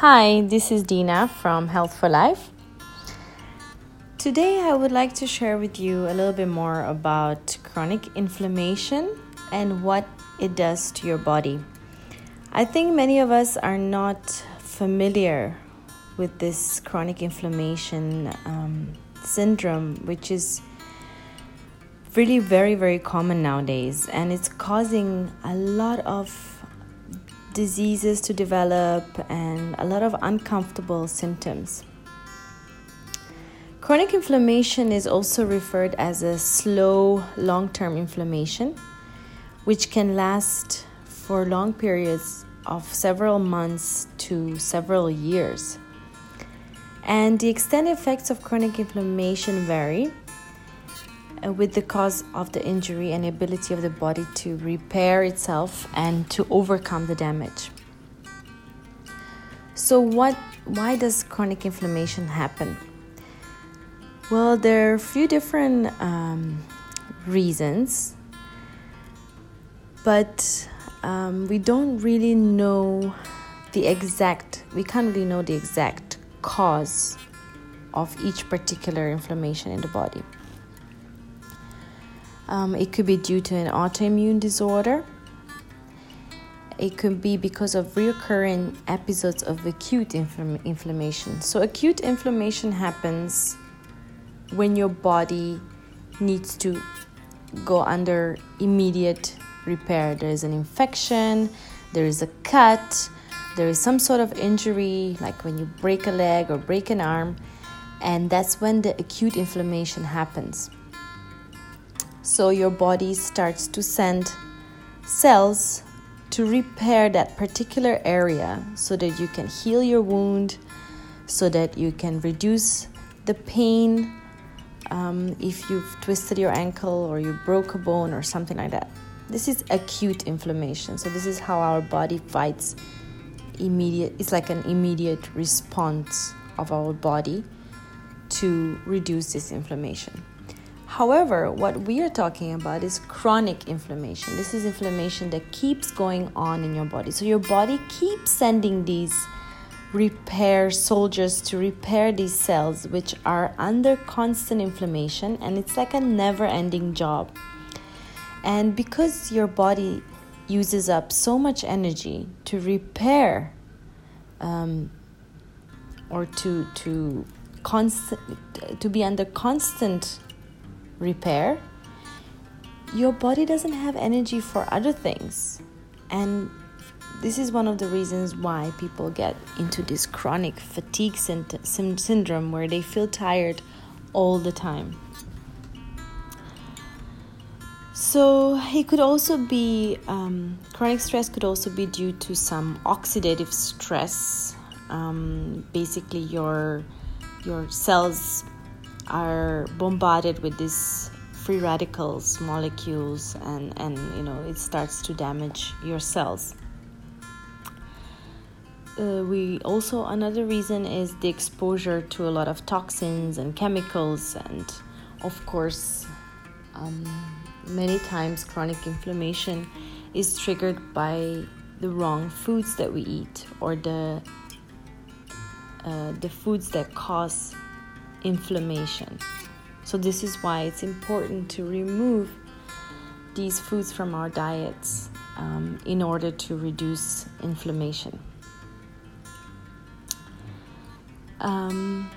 Hi, this is Dina from Health for Life. Today, I would like to share with you a little bit more about chronic inflammation and what it does to your body. I think many of us are not familiar with this chronic inflammation um, syndrome, which is really very, very common nowadays, and it's causing a lot of diseases to develop and a lot of uncomfortable symptoms. Chronic inflammation is also referred as a slow long term inflammation, which can last for long periods of several months to several years. And the extent effects of chronic inflammation vary with the cause of the injury and the ability of the body to repair itself and to overcome the damage. So, what? Why does chronic inflammation happen? Well, there are a few different um, reasons, but um, we don't really know the exact. We can't really know the exact cause of each particular inflammation in the body. Um, it could be due to an autoimmune disorder. It could be because of recurring episodes of acute infl- inflammation. So, acute inflammation happens when your body needs to go under immediate repair. There is an infection, there is a cut, there is some sort of injury, like when you break a leg or break an arm, and that's when the acute inflammation happens. So your body starts to send cells to repair that particular area so that you can heal your wound, so that you can reduce the pain um, if you've twisted your ankle or you broke a bone or something like that. This is acute inflammation. So, this is how our body fights immediate, it's like an immediate response of our body to reduce this inflammation. However, what we are talking about is chronic inflammation. This is inflammation that keeps going on in your body. So your body keeps sending these repair soldiers to repair these cells which are under constant inflammation and it's like a never ending job. And because your body uses up so much energy to repair um, or to to constant to be under constant repair, your body doesn't have energy for other things. And this is one of the reasons why people get into this chronic fatigue syndrome where they feel tired all the time. So, it could also be um, chronic stress, could also be due to some oxidative stress. Um, basically, your your cells are bombarded with these free radicals molecules and and you know it starts to damage your cells. Uh, we also another reason is the exposure to a lot of toxins and chemicals and of course um, many times chronic inflammation is triggered by the wrong foods that we eat or the uh, the foods that cause inflammation. So, this is why it's important to remove these foods from our diets um, in order to reduce inflammation. Um,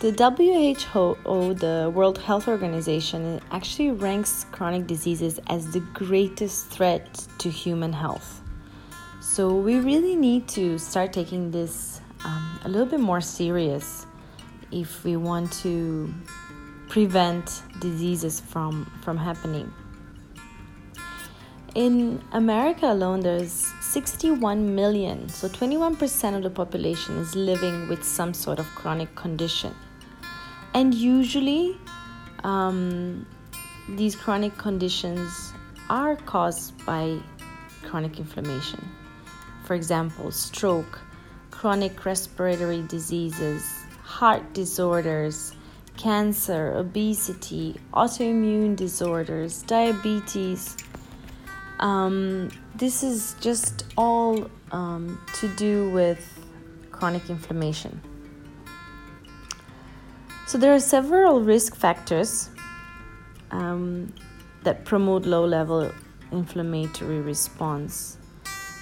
the WHO, the World Health Organization, actually ranks chronic diseases as the greatest threat to human health. So, we really need to start taking this um, a little bit more serious if we want to prevent diseases from, from happening. In America alone, there's 61 million, so 21% of the population is living with some sort of chronic condition. And usually, um, these chronic conditions are caused by chronic inflammation. For example, stroke, chronic respiratory diseases, heart disorders, cancer, obesity, autoimmune disorders, diabetes, Um, this is just all um, to do with chronic inflammation. So, there are several risk factors um, that promote low level inflammatory response,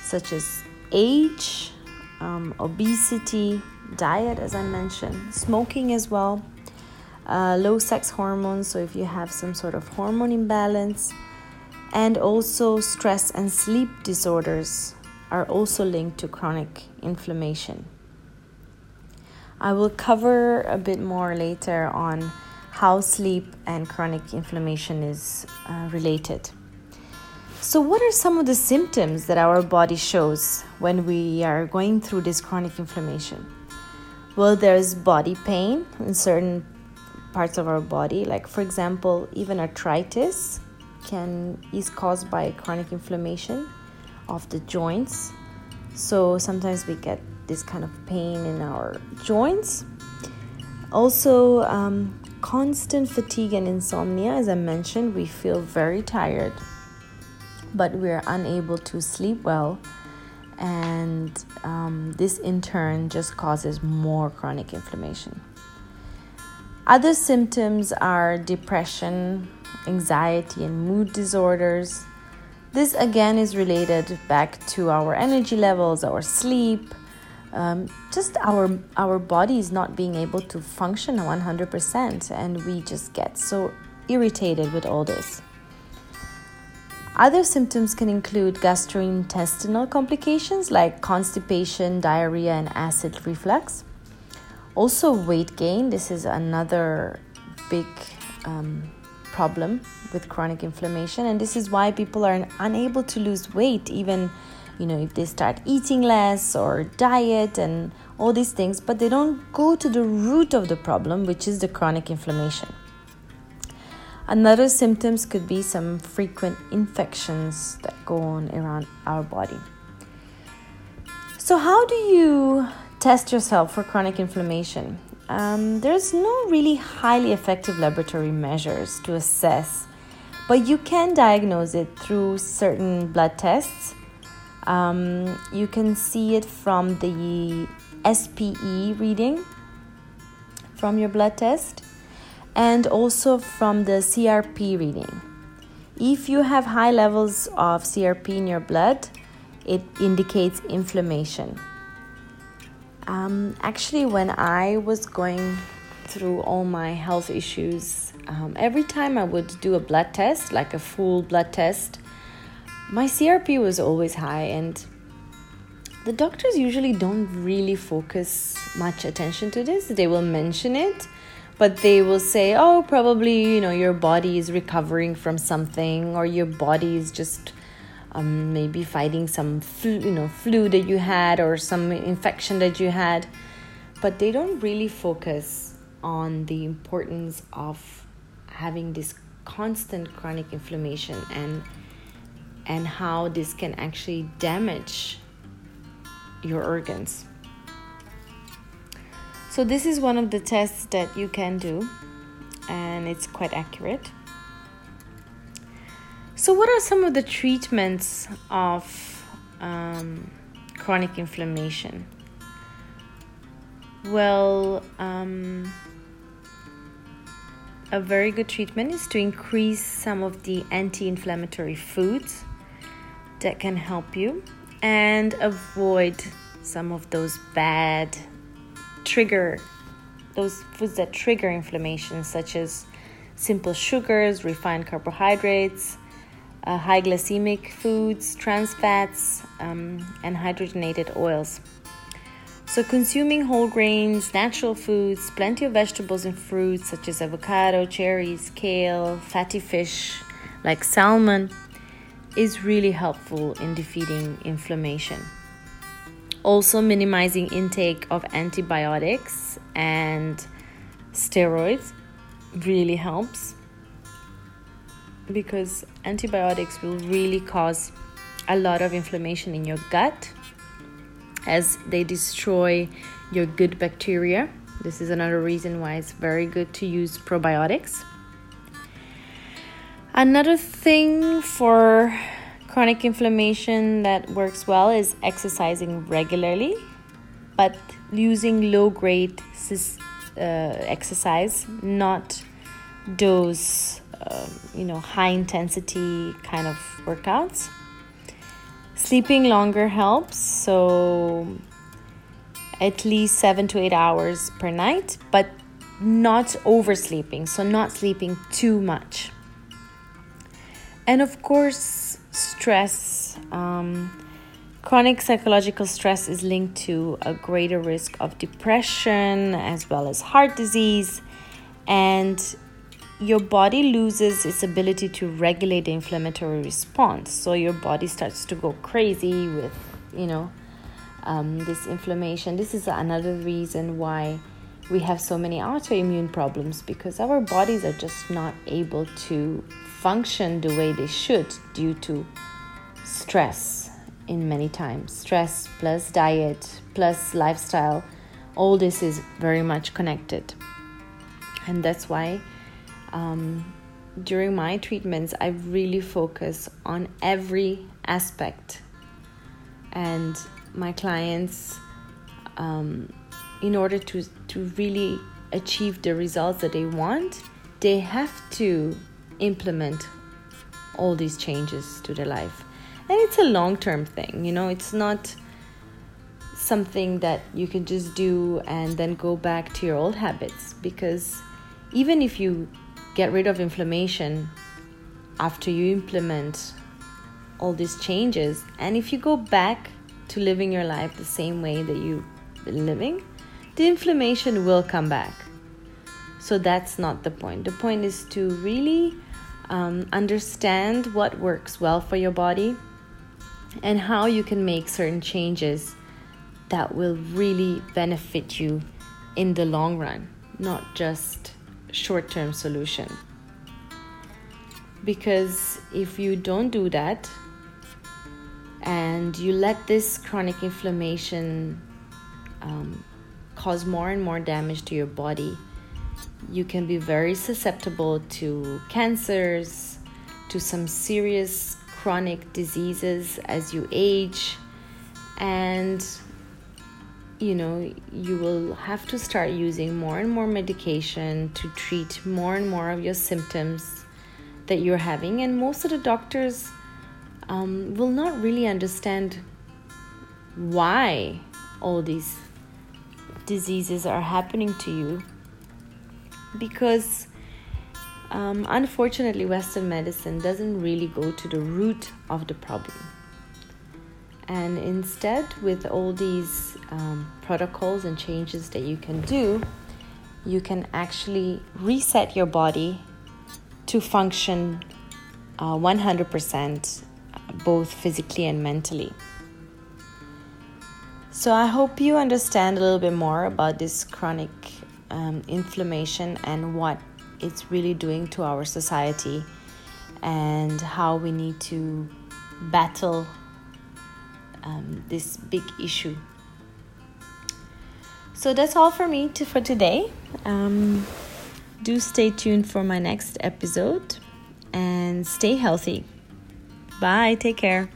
such as age, um, obesity, diet, as I mentioned, smoking as well, uh, low sex hormones. So, if you have some sort of hormone imbalance, and also stress and sleep disorders are also linked to chronic inflammation. I will cover a bit more later on how sleep and chronic inflammation is uh, related. So, what are some of the symptoms that our body shows when we are going through this chronic inflammation? Well, there's body pain in certain parts of our body, like, for example, even arthritis can is caused by chronic inflammation of the joints. So, sometimes we get this kind of pain in our joints. Also, um, constant fatigue and insomnia, as I mentioned, we feel very tired but we're unable to sleep well. And um, this in turn just causes more chronic inflammation. Other symptoms are depression, anxiety, and mood disorders. This again is related back to our energy levels, our sleep, um, just our our body is not being able to function 100%, and we just get so irritated with all this. Other symptoms can include gastrointestinal complications like constipation, diarrhea, and acid reflux. Also, weight gain. This is another big um, problem with chronic inflammation, and this is why people are unable to lose weight, even you know if they start eating less or diet and all these things, but they don't go to the root of the problem, which is the chronic inflammation. Another symptoms could be some frequent infections that go on around our body. So, how do you test yourself for chronic inflammation? Um, there's no really highly effective laboratory measures to assess, but you can diagnose it through certain blood tests. Um, you can see it from the SPE reading from your blood test and also from the CRP reading. If you have high levels of CRP in your blood, it indicates inflammation. Um, actually, when I was going through all my health issues, um, every time I would do a blood test, like a full blood test, my CRP was always high, and the doctors usually don't really focus much attention to this. They will mention it, but they will say, oh, probably, you know, your body is recovering from something or your body is just um, maybe fighting some flu, you know, flu that you had or some infection that you had. But they don't really focus on the importance of having this constant chronic inflammation and and how this can actually damage your organs. So this is one of the tests that you can do and it's quite accurate. So what are some of the treatments of um, chronic inflammation? Well, um, a very good treatment is to increase some of the anti inflammatory foods that can help you and avoid some of those bad trigger those foods that trigger inflammation, such as simple sugars, refined carbohydrates, uh, high glycemic foods, trans fats, um, and hydrogenated oils. So, consuming whole grains, natural foods, plenty of vegetables and fruits such as avocado, cherries, kale, fatty fish like salmon is really helpful in defeating inflammation. Also, minimizing intake of antibiotics and steroids really helps because antibiotics will really cause a lot of inflammation in your gut as they destroy your good bacteria. This is another reason why it's very good to use probiotics. Another thing for Chronic inflammation that works well is exercising regularly, but using low grade uh, exercise, not those uh, you know high intensity kind of workouts. Sleeping longer helps, so at least seven to eight hours per night, but not oversleeping, so not sleeping too much. And of course, stress. Um, chronic psychological stress is linked to a greater risk of depression as well as heart disease, and your body loses its ability to regulate the inflammatory response. So your body starts to go crazy with, you know, um, this inflammation. This is another reason why we have so many autoimmune problems because our bodies are just not able to function the way they should due to stress in many times. Stress plus diet plus lifestyle, all this is very much connected. And that's why um, during my treatments, I really focus on every aspect. And my clients, um, in order to, to really achieve the results that they want, they have to implement all these changes to their life. And it's a long term thing, you know, it's not something that you can just do and then go back to your old habits because even if you get rid of inflammation after you implement all these changes and if you go back to living your life the same way that you've been living the inflammation will come back. So that's not the point. The point is to really um, understand what works well for your body and how you can make certain changes that will really benefit you in the long run, not just short term solution. Because if you don't do that and you let this chronic inflammation um, cause more and more damage to your body, you can be very susceptible to cancers, to some serious chronic diseases as you age, and you know, you will have to start using more and more medication to treat more and more of your symptoms that you're having. And most of the doctors um, will not really understand why all these diseases are happening to you because um, unfortunately, Western medicine doesn't really go to the root of the problem. And instead, with all these um, protocols and changes that you can do, you can actually reset your body to function uh, 100% both physically and mentally. So, I hope you understand a little bit more about this chronic um, inflammation and what it's really doing to our society and how we need to battle um, this big issue. So that's all for me to, for today. Um, do stay tuned for my next episode and stay healthy. Bye. Take care.